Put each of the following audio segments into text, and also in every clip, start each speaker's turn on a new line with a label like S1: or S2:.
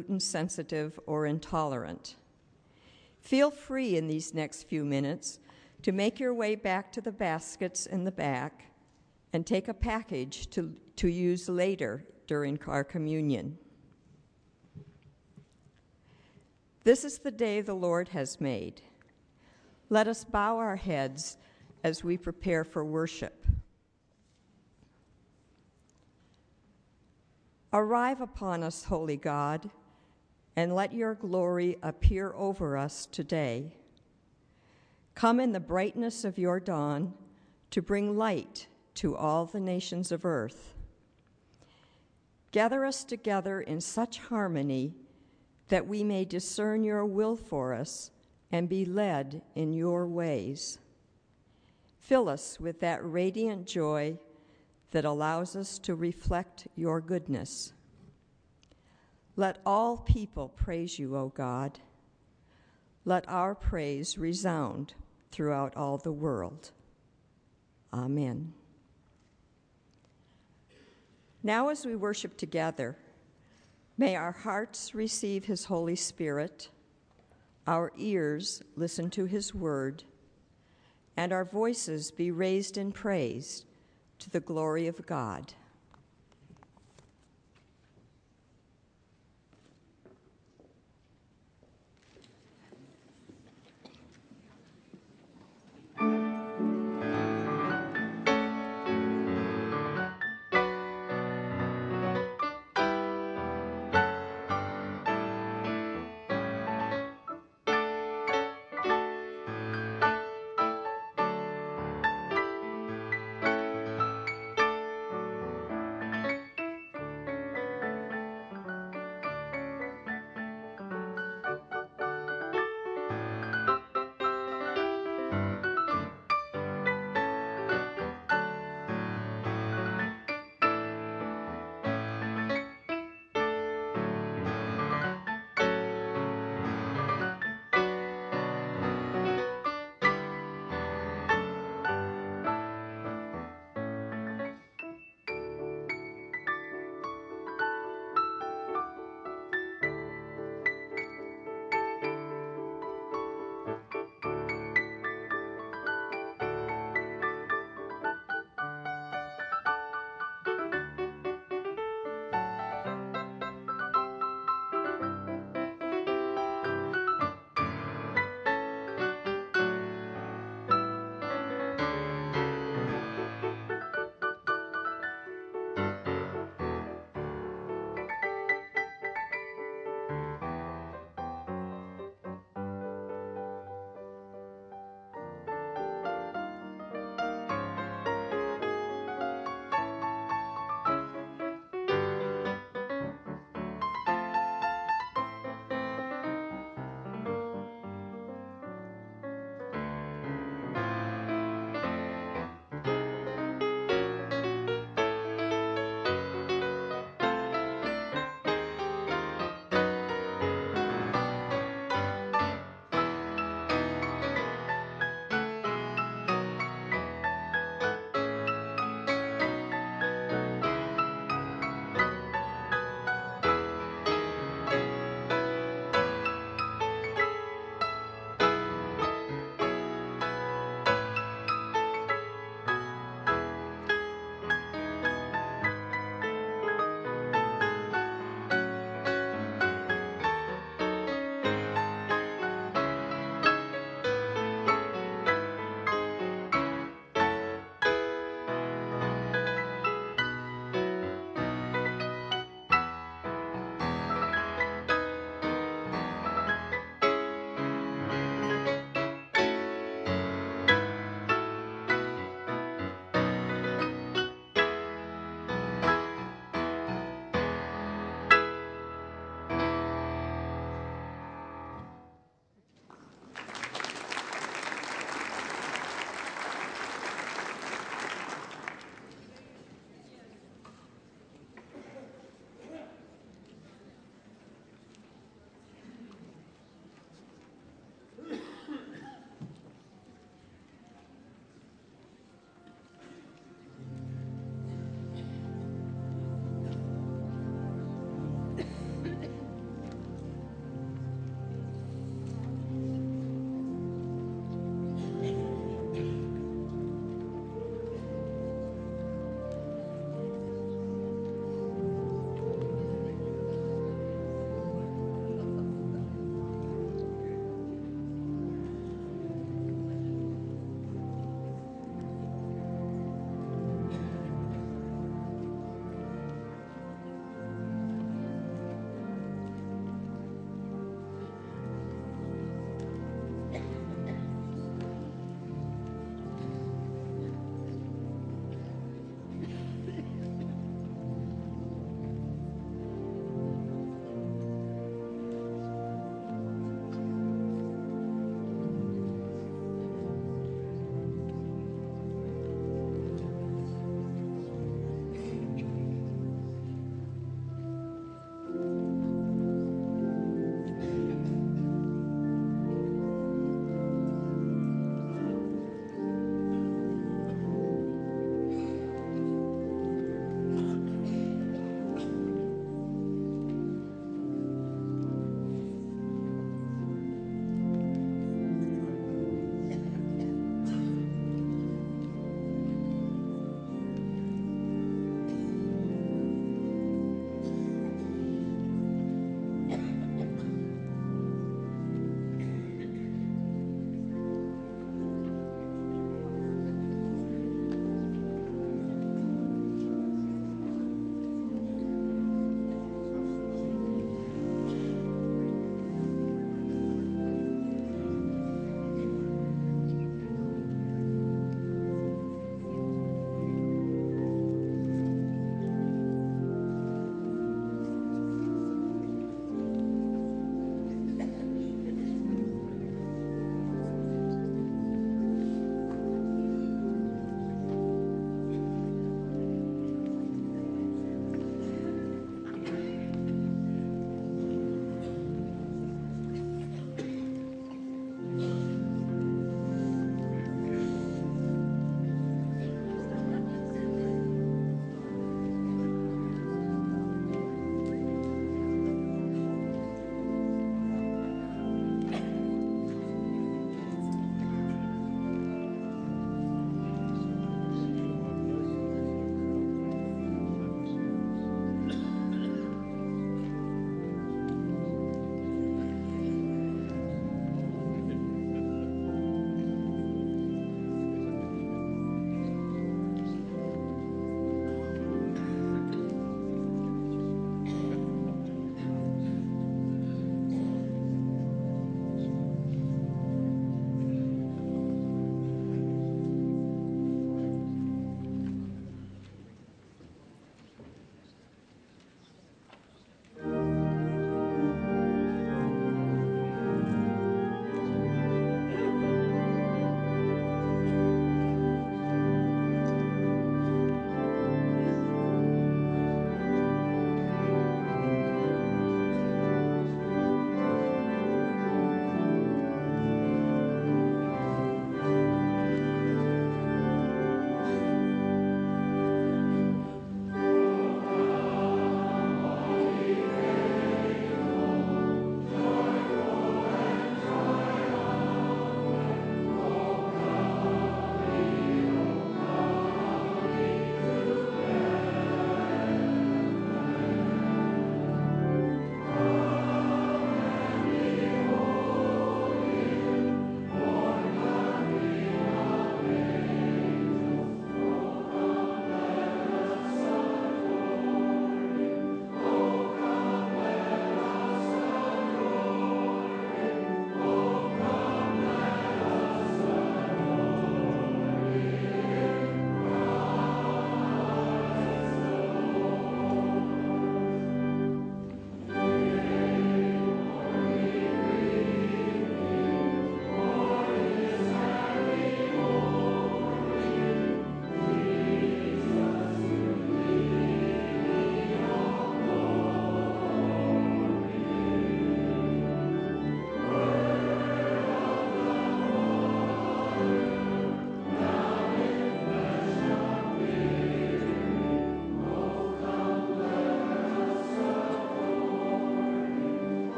S1: gluten sensitive or intolerant. Feel free in these next few minutes to make your way back to the baskets in the back and take a package to, to use later during our communion. This is the day the Lord has made. Let us bow our heads as we prepare for worship. Arrive upon us, Holy God, and let your glory appear over us today. Come in the brightness of your dawn to bring light to all the nations of earth. Gather us together in such harmony that we may discern your will for us and be led in your ways. Fill us with that radiant joy that allows us to reflect your goodness. Let all people praise you, O God. Let our praise resound throughout all the world. Amen. Now, as we worship together, may our hearts receive His Holy Spirit, our ears listen to His word, and our voices be raised in praise to the glory of God.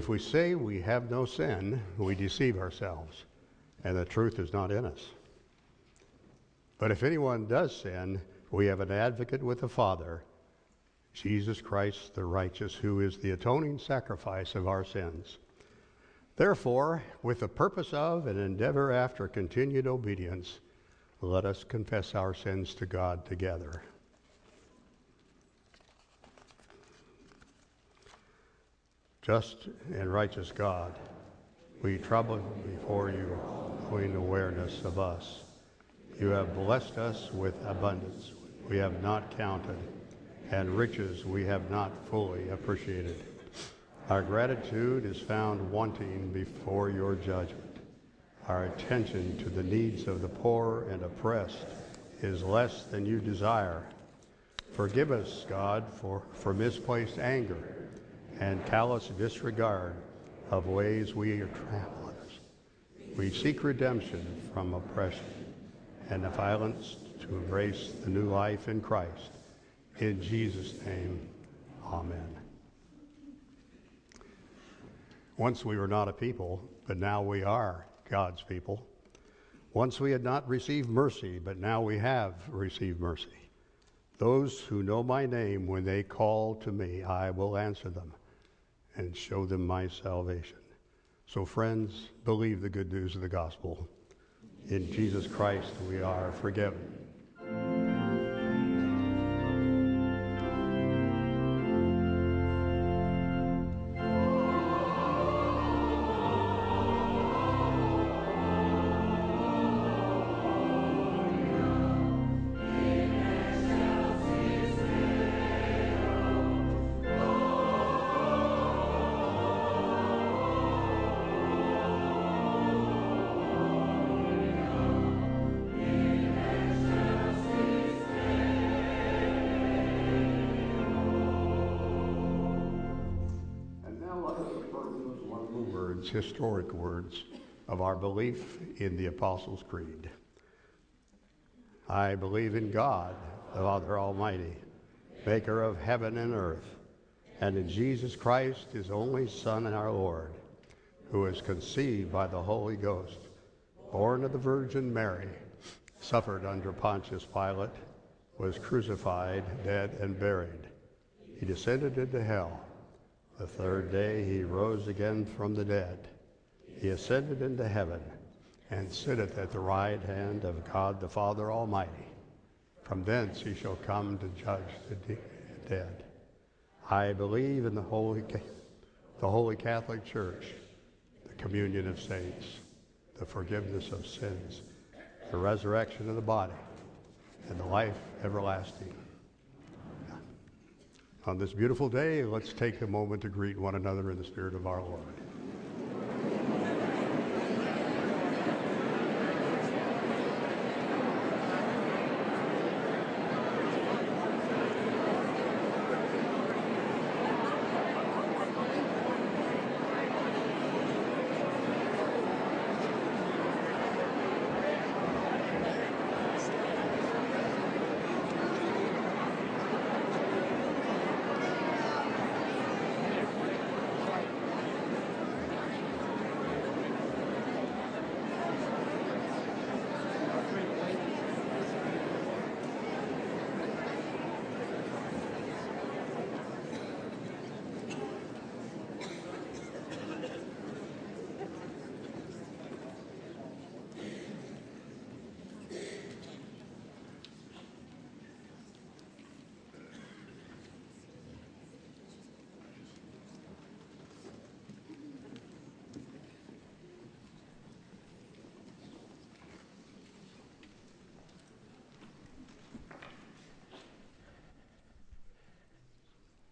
S2: If we say we have no sin, we deceive ourselves, and the truth is not in us. But if anyone does sin, we have an advocate with the Father, Jesus Christ the righteous, who is the atoning sacrifice of our sins. Therefore, with the purpose of and endeavor after continued obedience, let us confess our sins to God together. Just and righteous God, we trouble before you, in awareness of us. You have blessed us with abundance we have not counted, and riches we have not fully appreciated. Our gratitude is found wanting before your judgment. Our attention to the needs of the poor and oppressed is less than you desire. Forgive us, God, for, for misplaced anger and callous disregard of ways we are travelers. We seek redemption from oppression and the violence to embrace the new life in Christ. In Jesus' name, amen. Once we were not a people, but now we are God's people. Once we had not received mercy, but now we have received mercy. Those who know my name, when they call to me, I will answer them and show them my salvation. So, friends, believe the good news of the gospel. In Jesus Christ, we are forgiven. Historic words of our belief in the Apostles' Creed. I believe in God, the Father Almighty, maker of heaven and earth, and in Jesus Christ, his only Son our Lord, who was conceived by the Holy Ghost, born of the Virgin Mary, suffered under Pontius Pilate, was crucified, dead, and buried. He descended into hell. The third day he rose again from the dead. He ascended into heaven and sitteth at the right hand of God the Father Almighty. From thence he shall come to judge the dead. I believe in the Holy, the Holy Catholic Church, the communion of saints, the forgiveness of sins, the resurrection of the body, and the life everlasting. On this beautiful day, let's take a moment to greet one another in the Spirit of our Lord.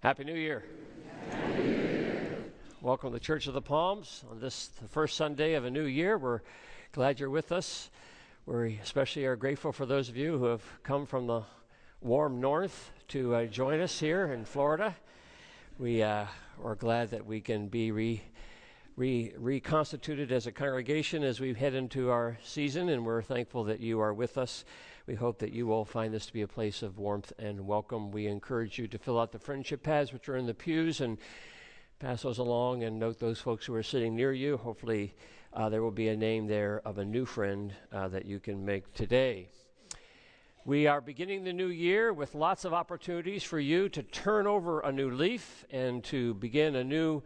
S3: Happy New Year. Welcome to Church of the Palms on this the first Sunday of a new year. We're glad you're with us. We especially are grateful for those of you who have come from the warm north to uh, join us here in Florida. We uh, are glad that we can be re, re, reconstituted as a congregation as we head into our season, and we're thankful that you are with us. We hope that you will find this to be a place of warmth and welcome. We encourage you to fill out the friendship pads, which are in the pews, and pass those along and note those folks who are sitting near you. Hopefully, uh, there will be a name there of a new friend uh, that you can make today. We are beginning the new year with lots of opportunities for you to turn over a new leaf and to begin a new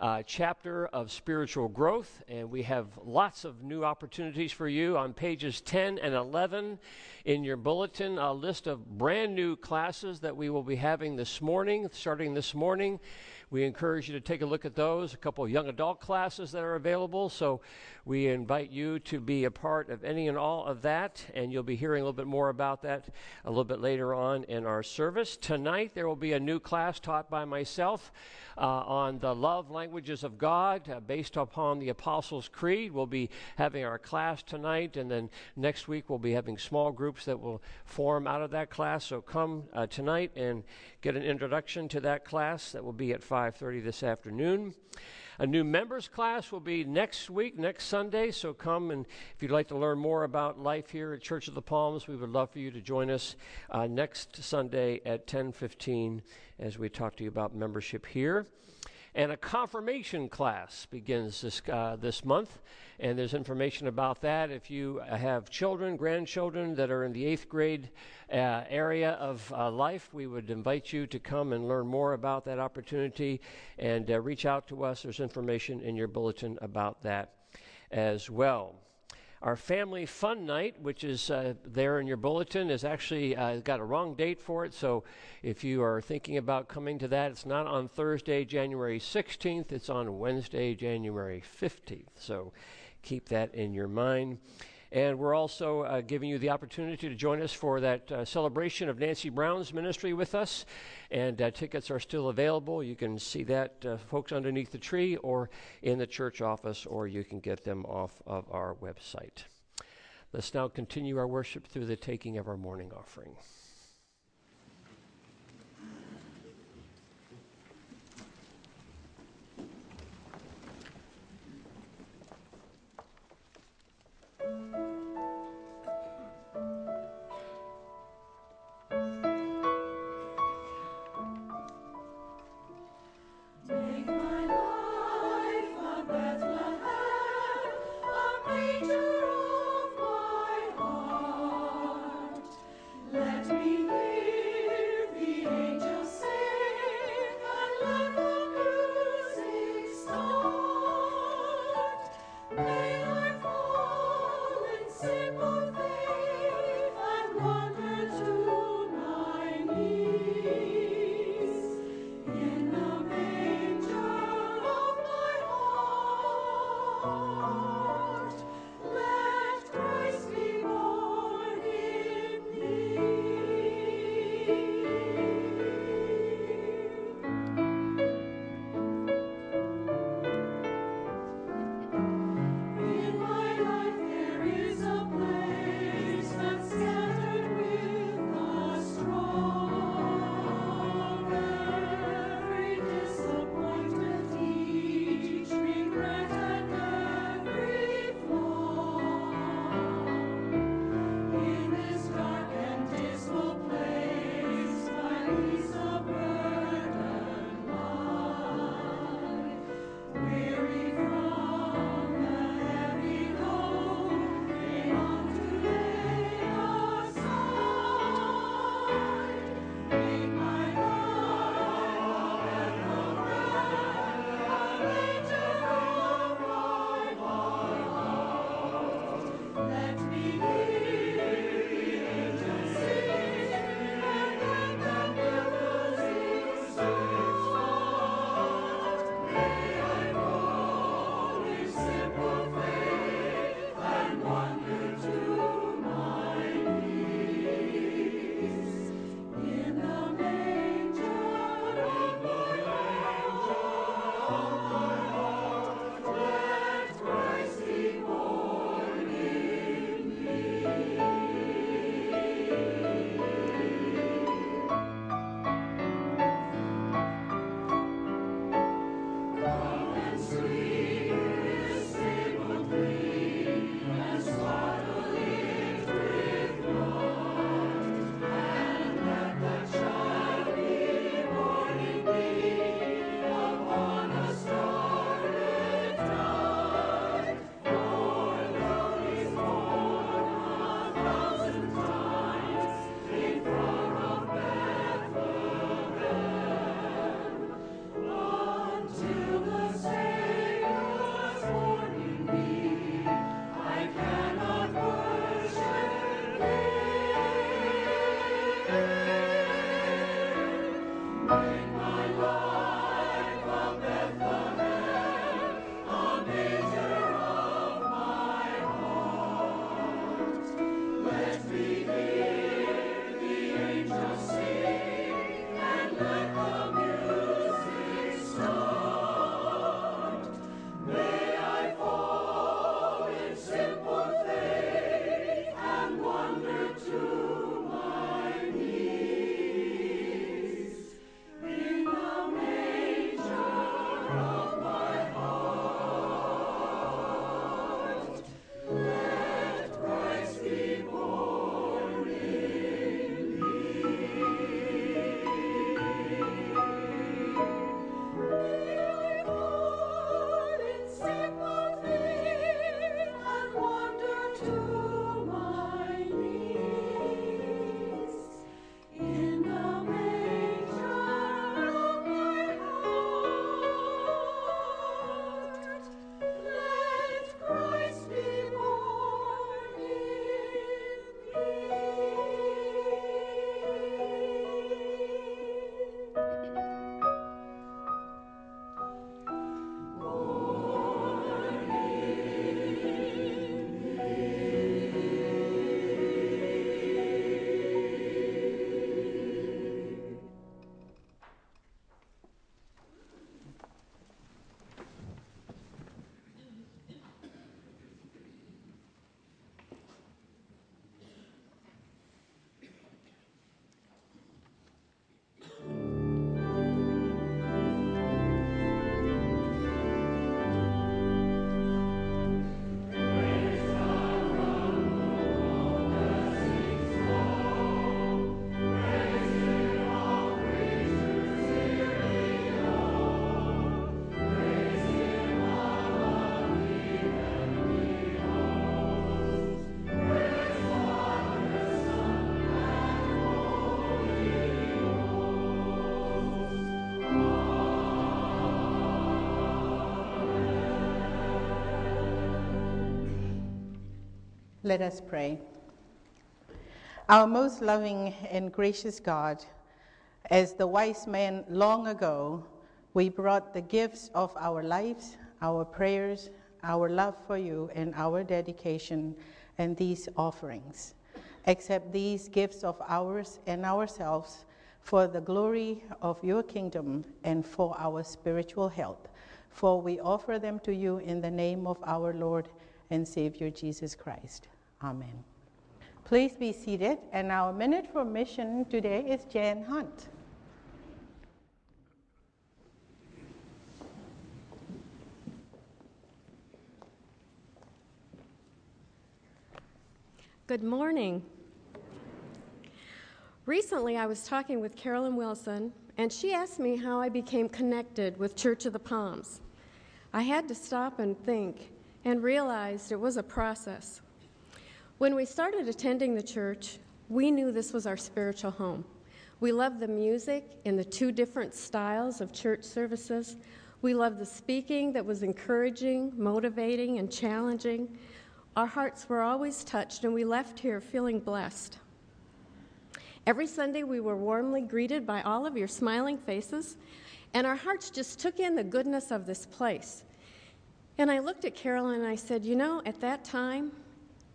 S3: uh, chapter of spiritual growth. And we have lots of new opportunities for you on pages 10 and 11 in your bulletin, a list of brand new classes that we will be having this morning, starting this morning. We encourage you to take a look at those, a couple of young adult classes that are available. So we invite you to be a part of any and all of that, and you'll be hearing a little bit more about that a little bit later on in our service. Tonight, there will be a new class taught by myself uh, on the love languages of God uh, based upon the Apostles' Creed. We'll be having our class tonight, and then next week, we'll be having small groups that will form out of that class. So come uh, tonight and get an introduction to that class that will be at 5:30 this afternoon. A new members class will be next week, next Sunday, so come and if you'd like to learn more about life here at Church of the Palms, we would love for you to join us uh, next Sunday at 10:15 as we talk to you about membership here. And a confirmation class begins this, uh, this month, and there's information about that. If you have children, grandchildren that are in the eighth grade uh, area of uh, life, we would invite you to come and learn more about that opportunity and uh, reach out to us. There's information in your bulletin about that as well. Our family fun night, which is uh, there in your bulletin, is actually uh, got a wrong date for it. So if you are thinking about coming to that, it's not on Thursday, January 16th. It's on Wednesday, January 15th. So keep that in your mind. And we're also uh, giving you the opportunity to join us for that uh, celebration of Nancy Brown's ministry with us. And uh, tickets are still available. You can see that, uh, folks, underneath the tree or in the church office, or you can get them off of our website. Let's now continue our worship through the taking of our morning offering.
S4: Let
S5: us pray. Our most loving and gracious God, as the wise men long ago, we brought the gifts of our lives, our prayers, our love for you, and our dedication and these offerings. Accept these gifts of ours and ourselves for the glory of your kingdom and for our spiritual health. For we offer them to you in the name of our Lord and Savior Jesus Christ. Amen. Please be seated, and our minute for mission today is Jan Hunt.
S6: Good morning. Recently, I was talking with Carolyn Wilson, and she asked me how I became connected with Church of the Palms. I had to stop and think and realized it was a process. When we started attending the church, we knew this was our spiritual home. We loved the music in the two different styles of church services. We loved the speaking that was encouraging, motivating, and challenging. Our hearts were always touched, and we left here feeling blessed. Every Sunday, we were warmly greeted by all of your smiling faces, and our hearts just took in the goodness of this place. And I looked at Carolyn and I said, You know, at that time,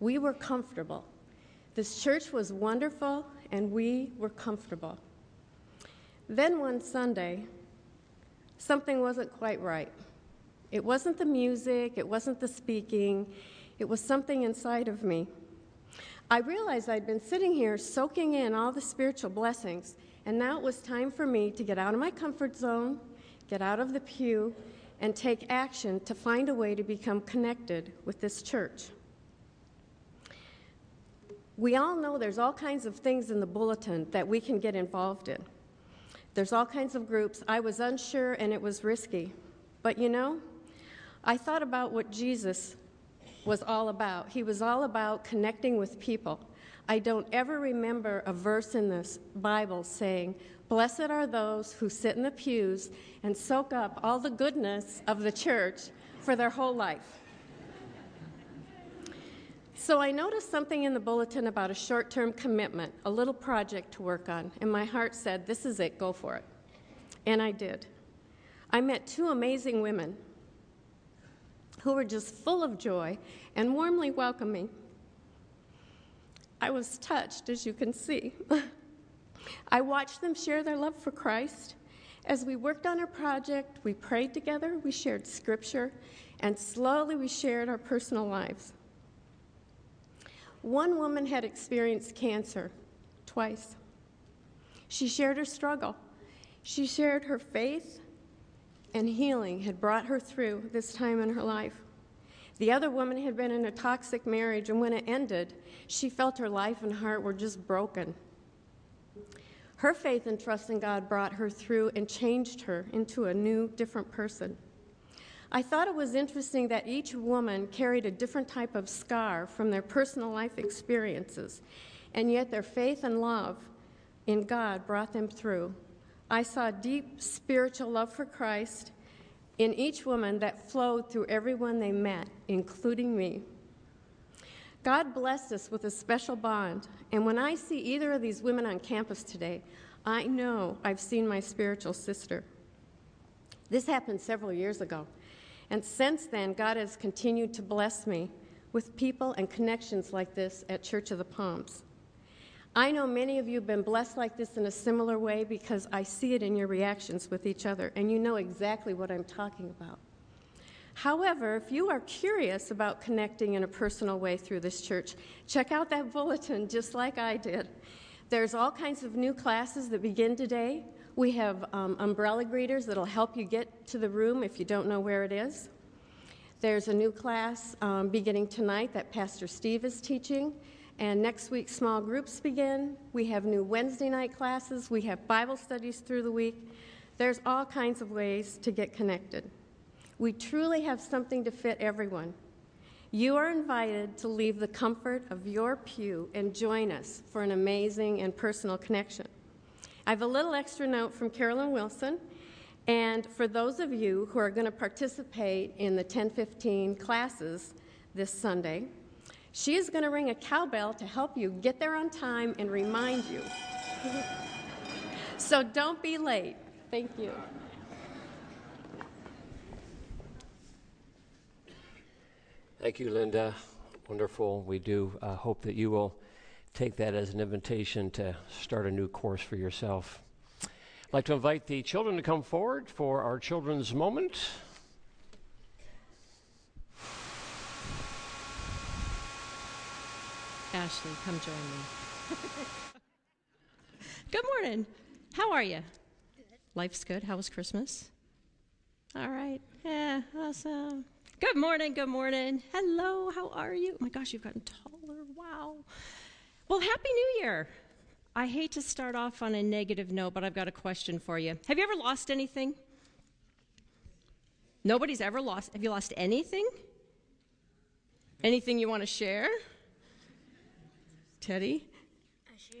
S6: we were comfortable. This church was wonderful, and we were comfortable. Then one Sunday, something wasn't quite right. It wasn't the music, it wasn't the speaking, it was something inside of me. I realized I'd been sitting here soaking in all the spiritual blessings, and now it was time for me to get out of my comfort zone, get out of the pew, and take action to find a way to become connected with this church. We all know there's all kinds of things in the bulletin that we can get involved in. There's all kinds of groups. I was unsure and it was risky. But you know, I thought about what Jesus was all about. He was all about connecting with people. I don't ever remember a verse in the Bible saying, Blessed are those who sit in the pews and soak up all the goodness of the church for their whole life. So I noticed something in the bulletin about a short term commitment, a little project to work on, and my heart said, This is it, go for it. And I did. I met two amazing women who were just full of joy and warmly welcoming. I was touched, as you can see. I watched them share their love for Christ. As we worked on our project, we prayed together, we shared scripture, and slowly we shared our personal lives. One woman had experienced cancer twice. She shared her struggle. She shared her faith, and healing had brought her through this time in her life. The other woman had been in a toxic marriage, and when it ended, she felt her life and heart were just broken. Her faith and trust in God brought her through and changed her into a new, different person. I thought it was interesting that each woman carried a different type of scar from their personal life experiences, and yet their faith and love in God brought them through. I saw deep spiritual love for Christ in each woman that flowed through everyone they met, including me. God blessed us with a special bond, and when I see either of these women on campus today, I know I've seen my spiritual sister. This happened several years ago. And since then, God has continued to bless me with people and connections like this at Church of the Palms. I know many of you have been blessed like this in a similar way because I see it in your reactions with each other, and you know exactly what I'm talking about. However, if you are curious about connecting in a personal way through this church, check out that bulletin just like I did. There's all kinds of new classes that begin today. We have um, umbrella greeters that'll help you get to the room if you don't know where it is. There's a new class um, beginning tonight that Pastor Steve is teaching. And next week, small groups begin. We have new Wednesday night classes. We have Bible studies through the week. There's all kinds of ways to get connected. We truly have something to fit everyone. You are invited to leave the comfort of your pew and join us for an amazing and personal connection. I have a little extra note from Carolyn Wilson. And for those of you who are going to participate in the 1015 classes this Sunday, She is going to ring a cowbell to help you get there on time and remind you. so don't be late. Thank you.
S3: Thank you, Linda. Wonderful. We do uh, hope that you will take that as an invitation to start a new course for yourself. I'd like to invite the children to come forward for our children's moment.
S7: Ashley, come join me. good morning. How are you? Life's good. How was Christmas? All right. Yeah, awesome. Good morning. Good morning. Hello. How are you? Oh my gosh, you've gotten taller. Wow. Well, Happy New Year. I hate to start off on a negative note, but I've got a question for you. Have you ever lost anything? Nobody's ever lost. Have you lost anything? Anything you want to share? Teddy?
S8: A shoe.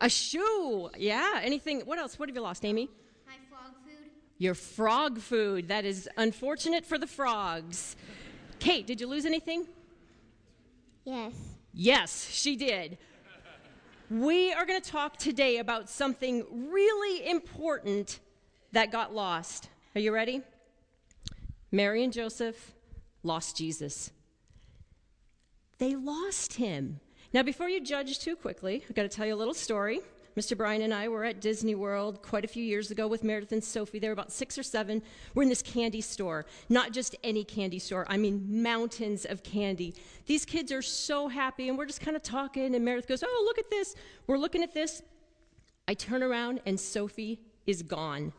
S7: A shoe. Yeah. Anything? What else? What have you lost, Amy?
S8: My frog food.
S7: Your frog food. That is unfortunate for the frogs. Kate, did you lose anything?
S8: Yes.
S7: Yes, she did. We are going to talk today about something really important that got lost. Are you ready? Mary and Joseph lost Jesus. They lost him. Now, before you judge too quickly, I've got to tell you a little story. Mr. Brian and I were at Disney World quite a few years ago with Meredith and Sophie. They were about six or seven. We're in this candy store. Not just any candy store, I mean mountains of candy. These kids are so happy, and we're just kind of talking, and Meredith goes, Oh, look at this. We're looking at this. I turn around, and Sophie is gone.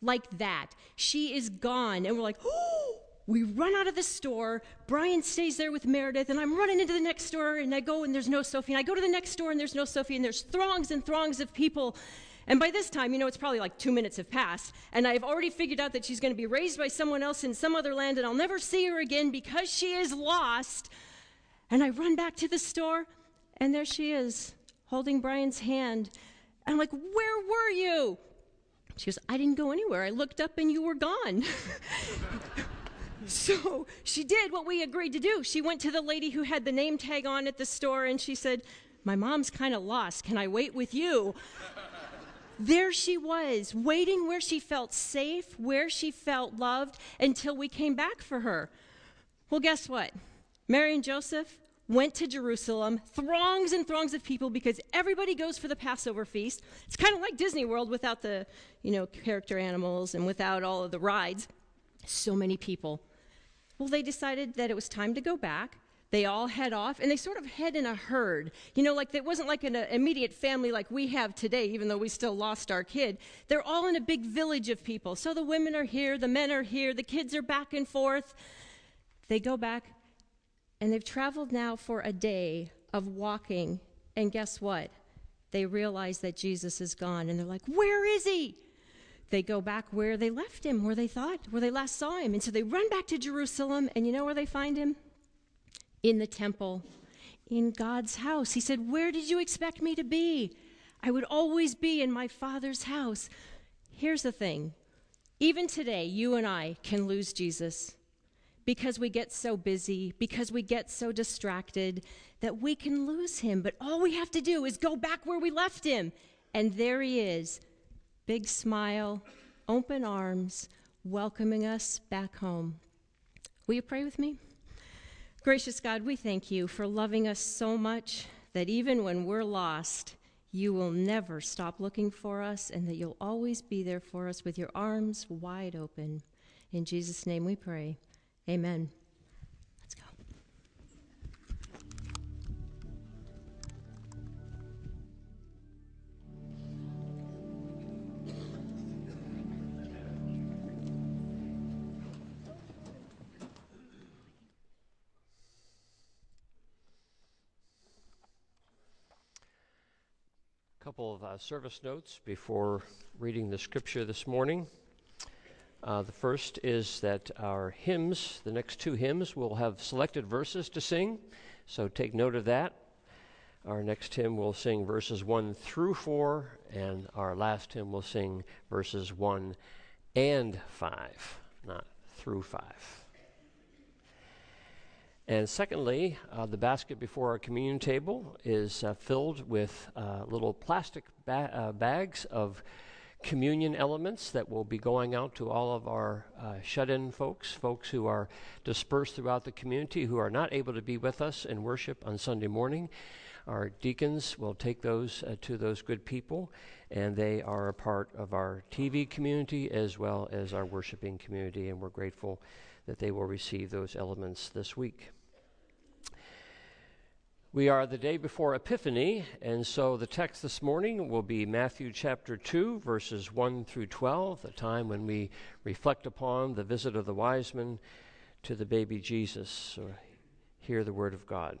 S7: Like that. She is gone. And we're like, Oh! We run out of the store. Brian stays there with Meredith, and I'm running into the next store, and I go, and there's no Sophie. And I go to the next store, and there's no Sophie, and there's throngs and throngs of people. And by this time, you know, it's probably like two minutes have passed, and I've already figured out that she's going to be raised by someone else in some other land, and I'll never see her again because she is lost. And I run back to the store, and there she is, holding Brian's hand. And I'm like, Where were you? She goes, I didn't go anywhere. I looked up, and you were gone. So she did what we agreed to do. She went to the lady who had the name tag on at the store and she said, My mom's kind of lost. Can I wait with you? there she was, waiting where she felt safe, where she felt loved, until we came back for her. Well, guess what? Mary and Joseph went to Jerusalem, throngs and throngs of people, because everybody goes for the Passover feast. It's kind of like Disney World without the, you know, character animals and without all of the rides. So many people. Well, they decided that it was time to go back. They all head off, and they sort of head in a herd. You know, like it wasn't like an uh, immediate family like we have today, even though we still lost our kid. They're all in a big village of people. So the women are here, the men are here, the kids are back and forth. They go back, and they've traveled now for a day of walking, and guess what? They realize that Jesus is gone, and they're like, Where is he? They go back where they left him, where they thought, where they last saw him. And so they run back to Jerusalem, and you know where they find him? In the temple, in God's house. He said, Where did you expect me to be? I would always be in my Father's house. Here's the thing even today, you and I can lose Jesus because we get so busy, because we get so distracted that we can lose him. But all we have to do is go back where we left him. And there he is, big smile, open arms, welcoming us back home. Will you pray with me? Gracious God, we thank you for loving us so much that even when we're lost, you will never stop looking for us and that you'll always be there for us with your arms wide open. In Jesus' name we pray. Amen.
S3: Couple of uh, service notes before reading the scripture this morning. Uh, the first is that our hymns, the next two hymns, will have selected verses to sing, so take note of that. Our next hymn will sing verses 1 through 4, and our last hymn will sing verses 1 and 5, not through 5. And secondly, uh, the basket before our communion table is uh, filled with uh, little plastic ba- uh, bags of communion elements that will be going out to all of our uh, shut in folks, folks who are dispersed throughout the community who are not able to be with us in worship on Sunday morning. Our deacons will take those uh, to those good people, and they are a part of our TV community as well as our worshiping community, and we're grateful that they will receive those elements this week. We are the day before Epiphany, and so the text this morning will be Matthew chapter 2, verses 1 through 12, the time when we reflect upon the visit of the wise men to the baby Jesus. So hear the word of God.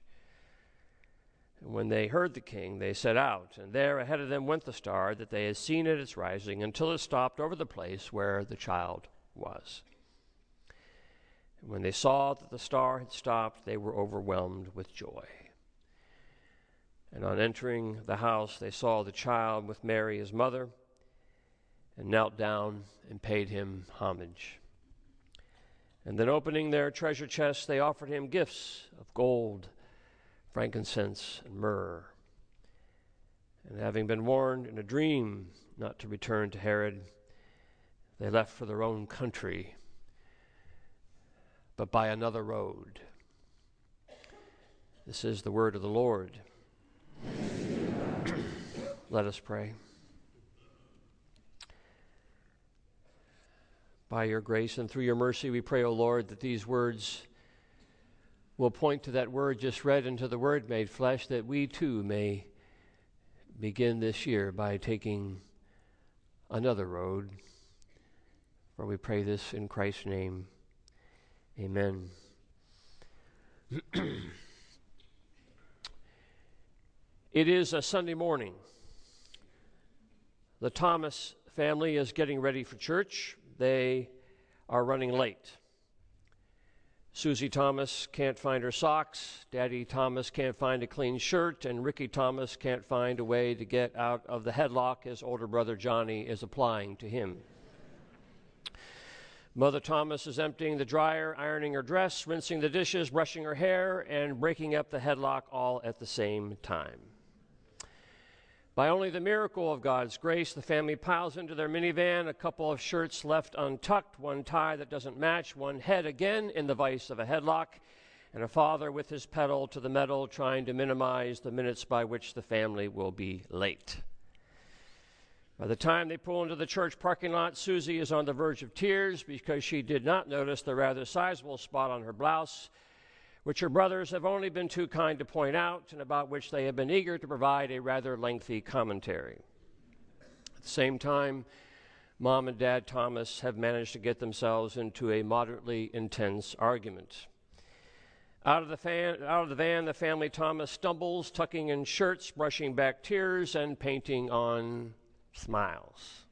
S3: When they heard the king, they set out, and there ahead of them went the star that they had seen at its rising, until it stopped over the place where the child was. And when they saw that the star had stopped, they were overwhelmed with joy. And on entering the house, they saw the child with Mary, his mother, and knelt down and paid him homage. And then, opening their treasure chests, they offered him gifts of gold, frankincense, and myrrh. And having been warned in a dream not to return to Herod, they left for their own country, but by another road. This is the word of the Lord. Let us pray. By your grace and through your mercy, we pray, O Lord, that these words will point to that word just read into the word made flesh, that we too may begin this year by taking another road. For we pray this in Christ's name. Amen. it is a Sunday morning. The Thomas family is getting ready for church. They are running late. Susie Thomas can't find her socks. Daddy Thomas can't find a clean shirt. And Ricky Thomas can't find a way to get out of the headlock his older brother Johnny is applying to him. Mother Thomas is emptying the dryer, ironing her dress, rinsing the dishes, brushing her hair, and breaking up the headlock all at the same time. By only the miracle of God's grace, the family piles into their minivan, a couple of shirts left untucked, one tie that doesn't match, one head again in the vice of a headlock, and a father with his pedal to the metal trying to minimize the minutes by which the family will be late. By the time they pull into the church parking lot, Susie is on the verge of tears because she did not notice the rather sizable spot on her blouse which your brothers have only been too kind to point out and about which they have been eager to provide a rather lengthy commentary. At the same time, Mom and Dad Thomas have managed to get themselves into a moderately intense argument. Out of, the fan, out of the van, the family Thomas stumbles, tucking in shirts, brushing back tears, and painting on smiles.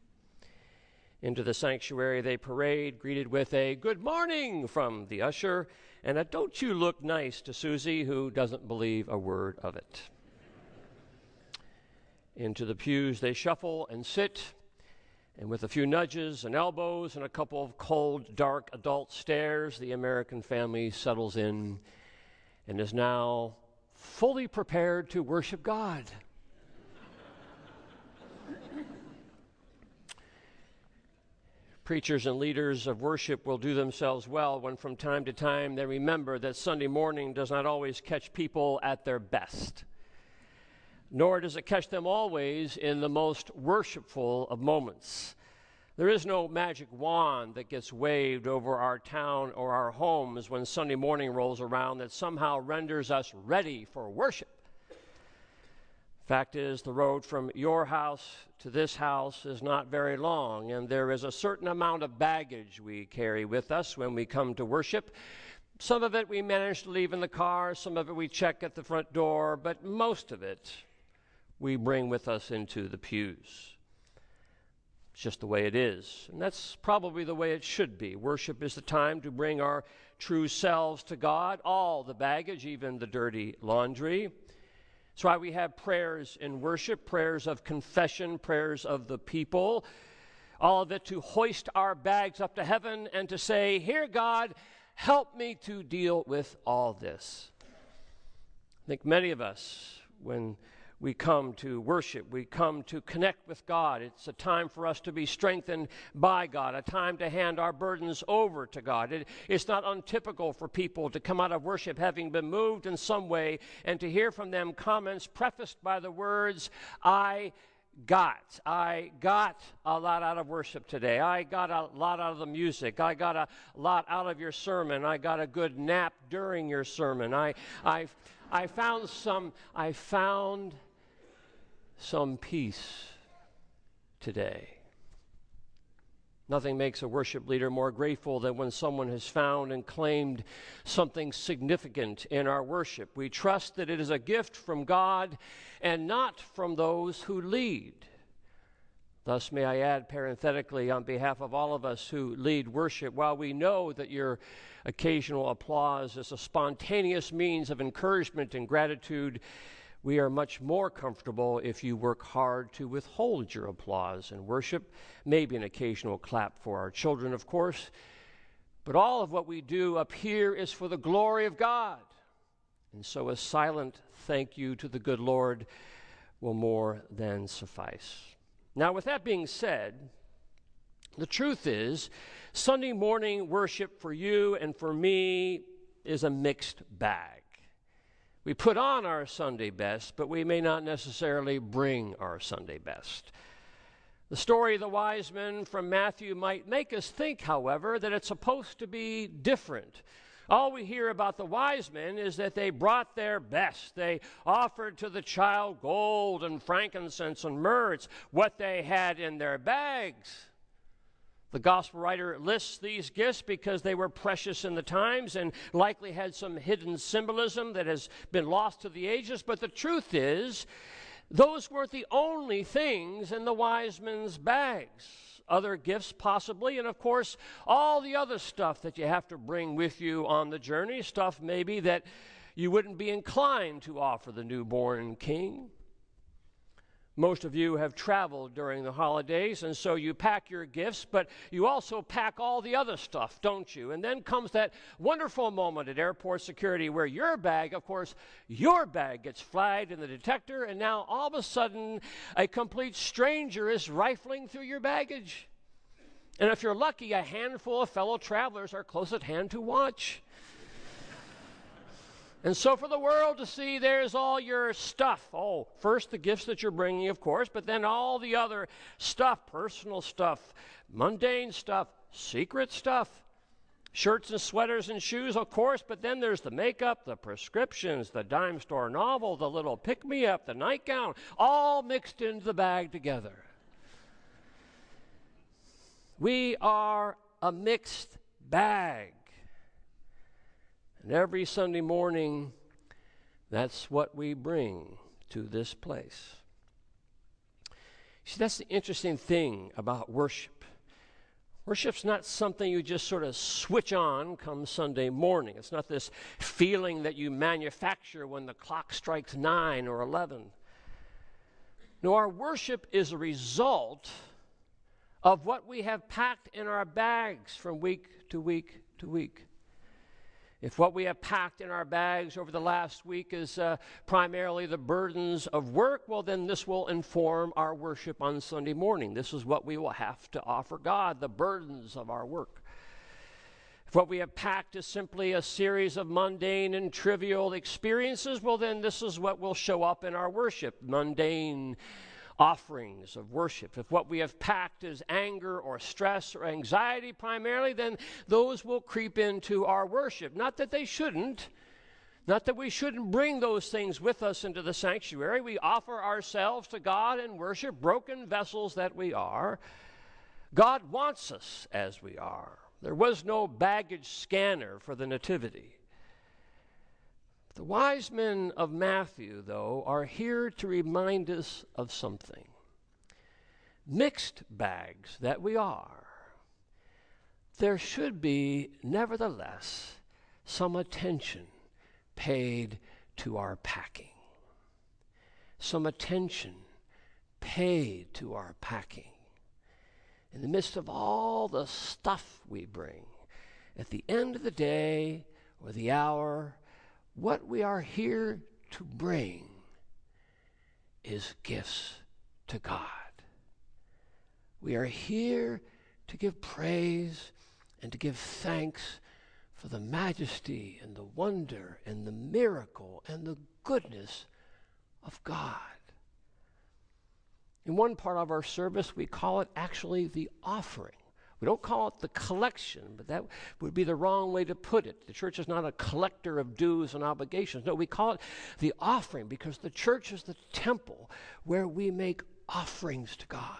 S3: Into the sanctuary they parade, greeted with a good morning from the usher and a don't you look nice to Susie, who doesn't believe a word of it. Into the pews they shuffle and sit, and with a few nudges and elbows and a couple of cold, dark adult stares, the American family settles in and is now fully prepared to worship God. Preachers and leaders of worship will do themselves well when from time to time they remember that Sunday morning does not always catch people at their best, nor does it catch them always in the most worshipful of moments. There is no magic wand that gets waved over our town or our homes when Sunday morning rolls around that somehow renders us ready for worship. Fact is, the road from your house to this house is not very long, and there is a certain amount of baggage we carry with us when we come to worship. Some of it we manage to leave in the car, some of it we check at the front door, but most of it we bring with us into the pews. It's just the way it is. And that's probably the way it should be. Worship is the time to bring our true selves to God, all the baggage, even the dirty laundry. That's why we have prayers in worship, prayers of confession, prayers of the people. All of it to hoist our bags up to heaven and to say, Here, God, help me to deal with all this. I think many of us, when we come to worship. We come to connect with God. It's a time for us to be strengthened by God, a time to hand our burdens over to God. It, it's not untypical for people to come out of worship having been moved in some way and to hear from them comments prefaced by the words, I got. I got a lot out of worship today. I got a lot out of the music. I got a lot out of your sermon. I got a good nap during your sermon. I, I, I found some, I found some peace today. Nothing makes a worship leader more grateful than when someone has found and claimed something significant in our worship. We trust that it is a gift from God and not from those who lead. Thus, may I add parenthetically, on behalf of all of us who lead worship, while we know that your occasional applause is a spontaneous means of encouragement and gratitude, we are much more comfortable if you work hard to withhold your applause and worship, maybe an occasional clap for our children, of course. But all of what we do up here is for the glory of God. And so a silent thank you to the good Lord will more than suffice. Now, with that being said, the truth is, Sunday morning worship for you and for me is a mixed bag. We put on our Sunday best, but we may not necessarily bring our Sunday best. The story of the wise men from Matthew might make us think, however, that it's supposed to be different. All we hear about the wise men is that they brought their best. They offered to the child gold and frankincense and myrrh. What they had in their bags. The gospel writer lists these gifts because they were precious in the times and likely had some hidden symbolism that has been lost to the ages. But the truth is, those weren't the only things in the wise men's bags. Other gifts, possibly, and of course, all the other stuff that you have to bring with you on the journey, stuff maybe that you wouldn't be inclined to offer the newborn king. Most of you have traveled during the holidays, and so you pack your gifts, but you also pack all the other stuff, don't you? And then comes that wonderful moment at airport security where your bag, of course, your bag gets flagged in the detector, and now all of a sudden a complete stranger is rifling through your baggage. And if you're lucky, a handful of fellow travelers are close at hand to watch. And so, for the world to see, there's all your stuff. Oh, first the gifts that you're bringing, of course, but then all the other stuff personal stuff, mundane stuff, secret stuff, shirts and sweaters and shoes, of course, but then there's the makeup, the prescriptions, the dime store novel, the little pick me up, the nightgown, all mixed into the bag together. We are a mixed bag. And every Sunday morning, that's what we bring to this place. See, that's the interesting thing about worship. Worship's not something you just sort of switch on come Sunday morning. It's not this feeling that you manufacture when the clock strikes 9 or 11. No, our worship is a result of what we have packed in our bags from week to week to week. If what we have packed in our bags over the last week is uh, primarily the burdens of work, well, then this will inform our worship on Sunday morning. This is what we will have to offer God the burdens of our work. If what we have packed is simply a series of mundane and trivial experiences, well, then this is what will show up in our worship mundane offerings of worship. If what we have packed is anger or stress or anxiety primarily, then those will creep into our worship. Not that they shouldn't. Not that we shouldn't bring those things with us into the sanctuary. We offer ourselves to God and worship, broken vessels that we are. God wants us as we are. There was no baggage scanner for the Nativity. The wise men of Matthew, though, are here to remind us of something. Mixed bags that we are, there should be, nevertheless, some attention paid to our packing. Some attention paid to our packing. In the midst of all the stuff we bring, at the end of the day or the hour, what we are here to bring is gifts to God. We are here to give praise and to give thanks for the majesty and the wonder and the miracle and the goodness of God. In one part of our service, we call it actually the offering. We don't call it the collection, but that would be the wrong way to put it. The church is not a collector of dues and obligations. No, we call it the offering because the church is the temple where we make offerings to God.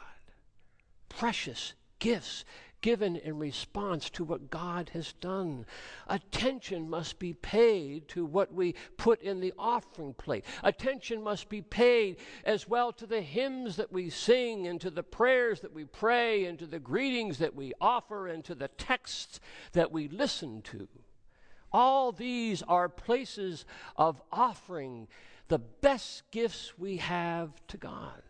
S3: Precious gifts given in response to what God has done. Attention must be paid to what we put in the offering plate. Attention must be paid as well to the hymns that we sing and to the prayers that we pray and to the greetings that we offer and to the texts that we listen to. All these are places of offering the best gifts we have to God.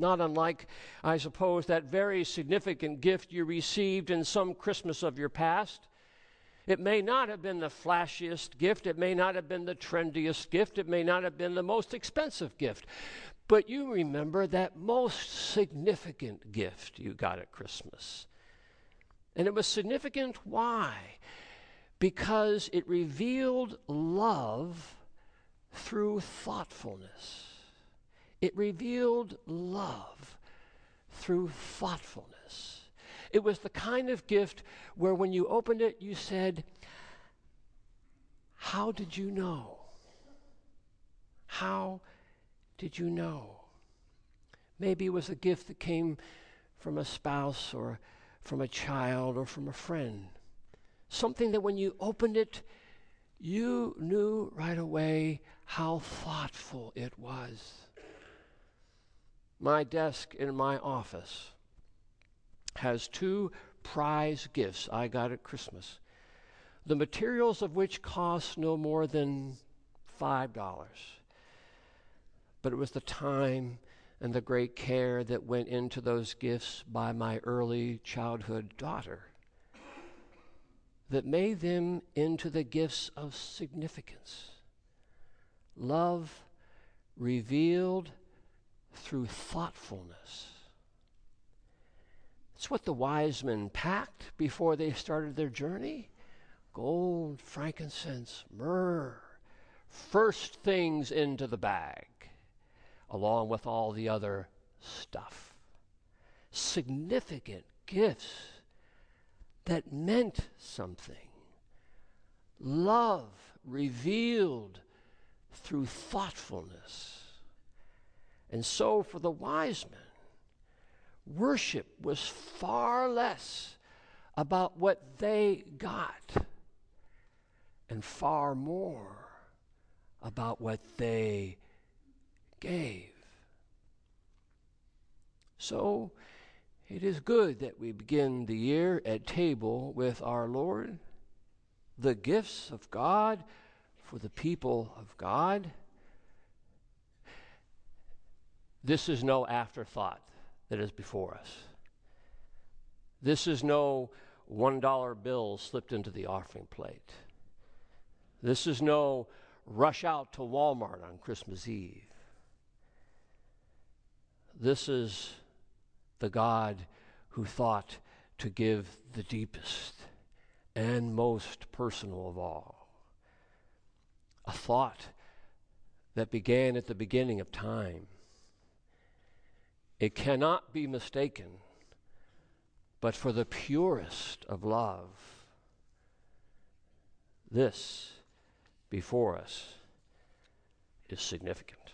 S3: Not unlike, I suppose, that very significant gift you received in some Christmas of your past. It may not have been the flashiest gift, it may not have been the trendiest gift, it may not have been the most expensive gift, but you remember that most significant gift you got at Christmas. And it was significant why? Because it revealed love through thoughtfulness. It revealed love through thoughtfulness. It was the kind of gift where when you opened it, you said, How did you know? How did you know? Maybe it was a gift that came from a spouse or from a child or from a friend. Something that when you opened it, you knew right away how thoughtful it was my desk in my office has two prize gifts I got at Christmas, the materials of which cost no more than $5. But it was the time and the great care that went into those gifts by my early childhood daughter that made them into the gifts of significance. Love revealed through thoughtfulness. It's what the wise men packed before they started their journey gold, frankincense, myrrh, first things into the bag, along with all the other stuff. Significant gifts that meant something. Love revealed through thoughtfulness. And so, for the wise men, worship was far less about what they got and far more about what they gave. So, it is good that we begin the year at table with our Lord, the gifts of God for the people of God. This is no afterthought that is before us. This is no $1 bill slipped into the offering plate. This is no rush out to Walmart on Christmas Eve. This is the God who thought to give the deepest and most personal of all. A thought that began at the beginning of time. It cannot be mistaken, but for the purest of love. This before us is significant.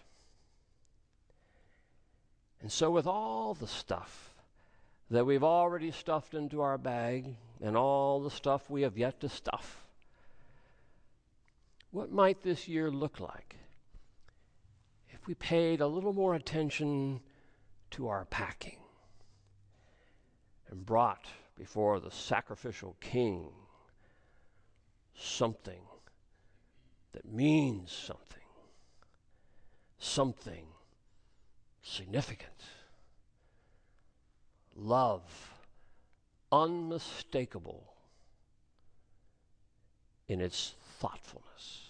S3: And so, with all the stuff that we've already stuffed into our bag and all the stuff we have yet to stuff, what might this year look like if we paid a little more attention to our packing and brought before the sacrificial king something that means something, something significant. Love, unmistakable in its thoughtfulness.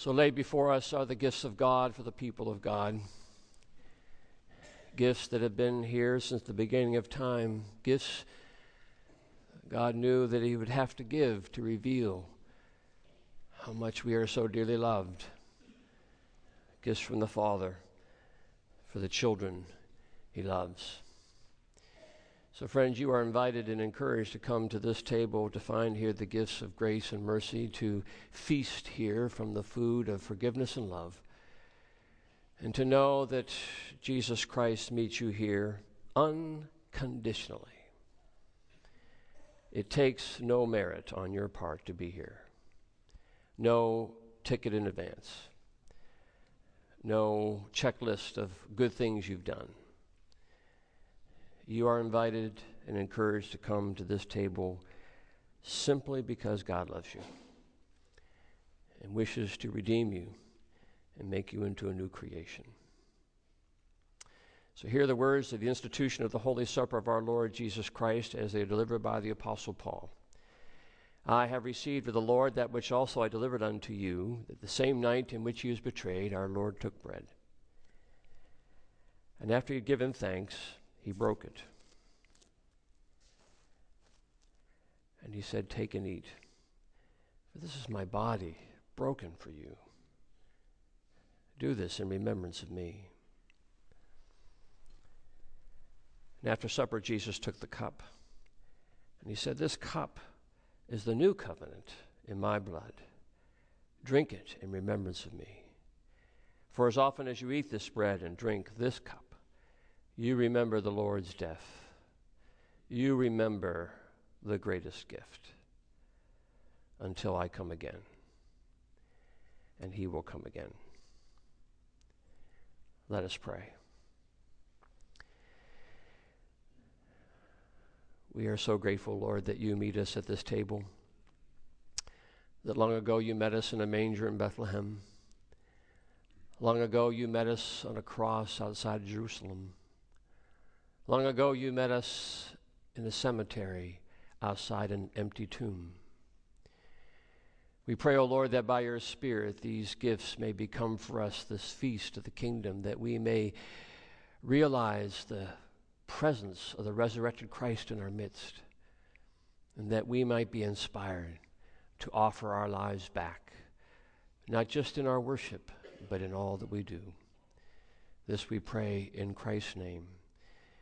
S3: So, laid before us are the gifts of God for the people of God. Gifts that have been here since the beginning of time. Gifts God knew that He would have to give to reveal how much we are so dearly loved. Gifts from the Father for the children He loves. So, friends, you are invited and encouraged to come to this table to find here the gifts of grace and mercy, to feast here from the food of forgiveness and love, and to know that Jesus Christ meets you here unconditionally. It takes no merit on your part to be here, no ticket in advance, no checklist of good things you've done you are invited and encouraged to come to this table simply because God loves you and wishes to redeem you and make you into a new creation. So, hear the words of the institution of the Holy Supper of our Lord Jesus Christ as they are delivered by the Apostle Paul. I have received of the Lord that which also I delivered unto you, that the same night in which he was betrayed, our Lord took bread. And after he had given thanks, he broke it. And he said, Take and eat, for this is my body broken for you. Do this in remembrance of me. And after supper, Jesus took the cup. And he said, This cup is the new covenant in my blood. Drink it in remembrance of me. For as often as you eat this bread and drink this cup, you remember the Lord's death. You remember the greatest gift until I come again. And he will come again. Let us pray. We are so grateful, Lord, that you meet us at this table. That long ago you met us in a manger in Bethlehem. Long ago you met us on a cross outside Jerusalem. Long ago, you met us in the cemetery outside an empty tomb. We pray, O Lord, that by your Spirit these gifts may become for us this feast of the kingdom, that we may realize the presence of the resurrected Christ in our midst, and that we might be inspired to offer our lives back, not just in our worship, but in all that we do. This we pray in Christ's name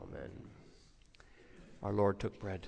S3: Amen. Our Lord took bread.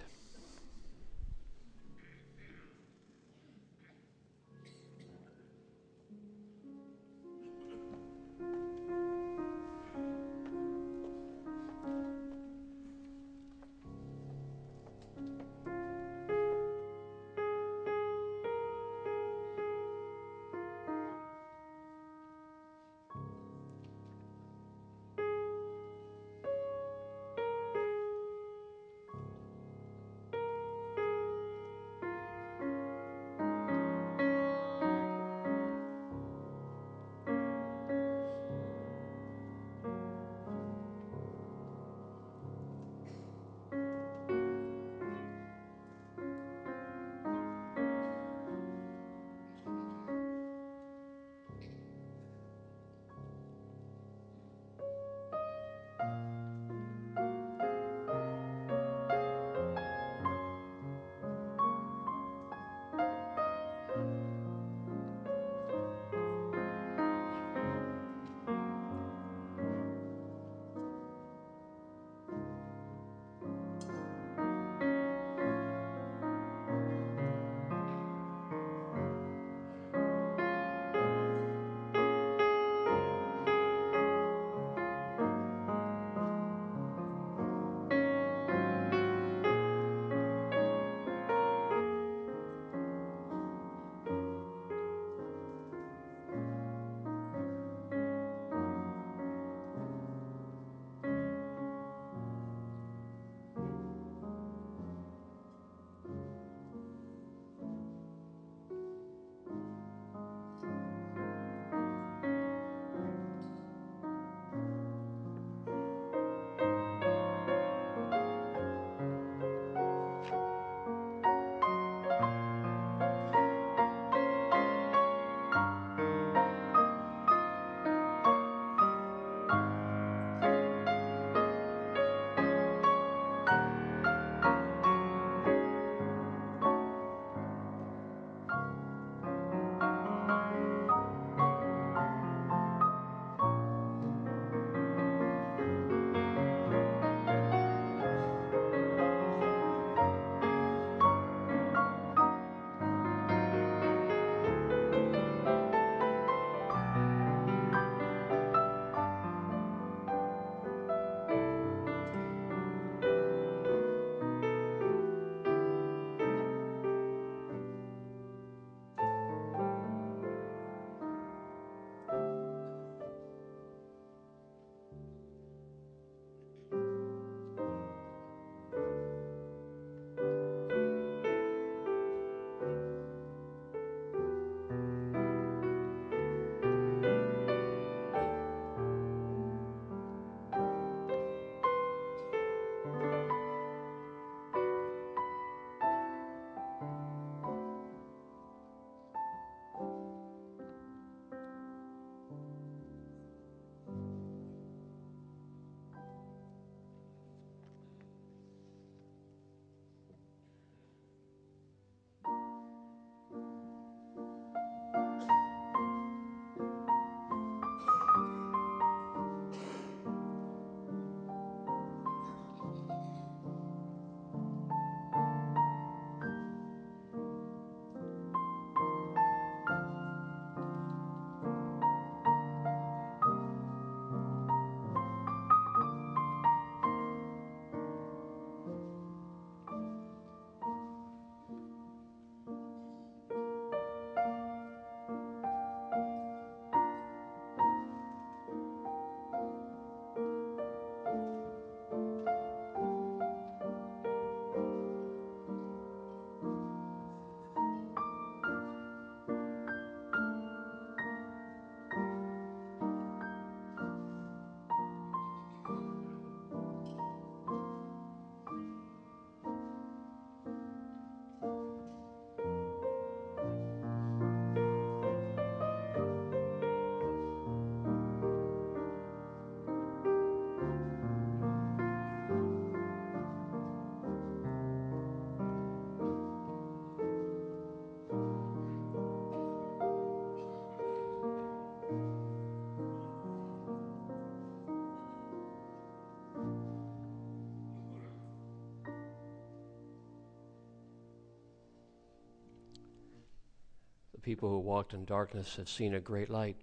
S3: People who walked in darkness have seen a great light.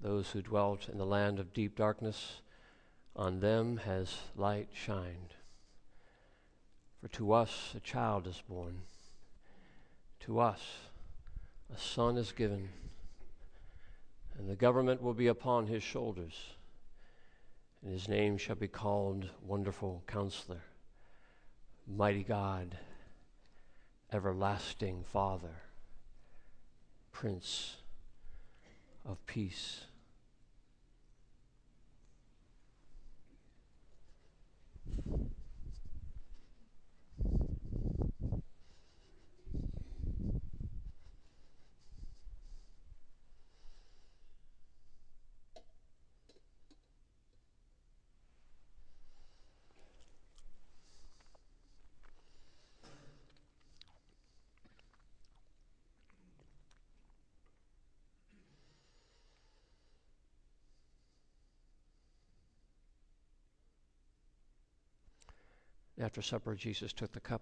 S3: Those who dwelt in the land of deep darkness, on them has light shined. For to us a child is born, to us a son is given, and the government will be upon his shoulders, and his name shall be called Wonderful Counselor, Mighty God, Everlasting Father, Prince of Peace. After supper, Jesus took the cup.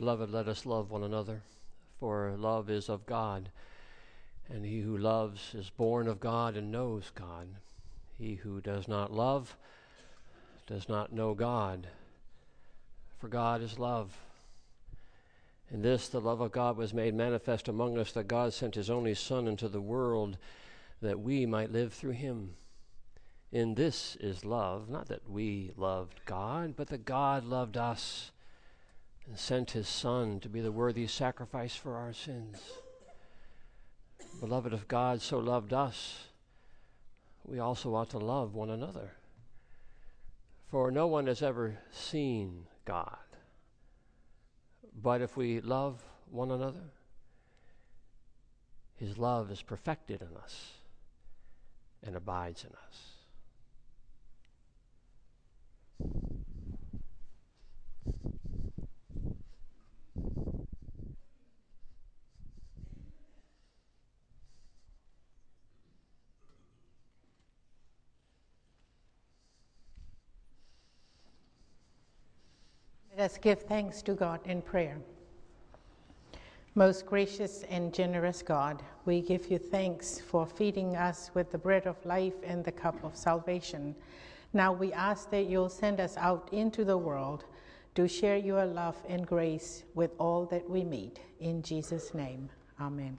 S3: Beloved, let us love one another, for love is of God, and he who loves is born of God and knows God. He who does not love does not know God, for God is love. In this, the love of God was made manifest among us that God sent his only Son into the world that we might live through him. In this is love, not that we loved God, but that God loved us and sent his Son to be the worthy sacrifice for our sins. Beloved, if God so loved us, we also ought to love one another. For no one has ever seen God. But if we love one another, his love is perfected in us and abides in us.
S5: Let us give thanks to God in prayer. Most gracious and generous God, we give you thanks for feeding us with the bread of life and the cup of salvation. Now we ask that you'll send us out into the world to share your love and grace with all that we meet. In Jesus' name, amen.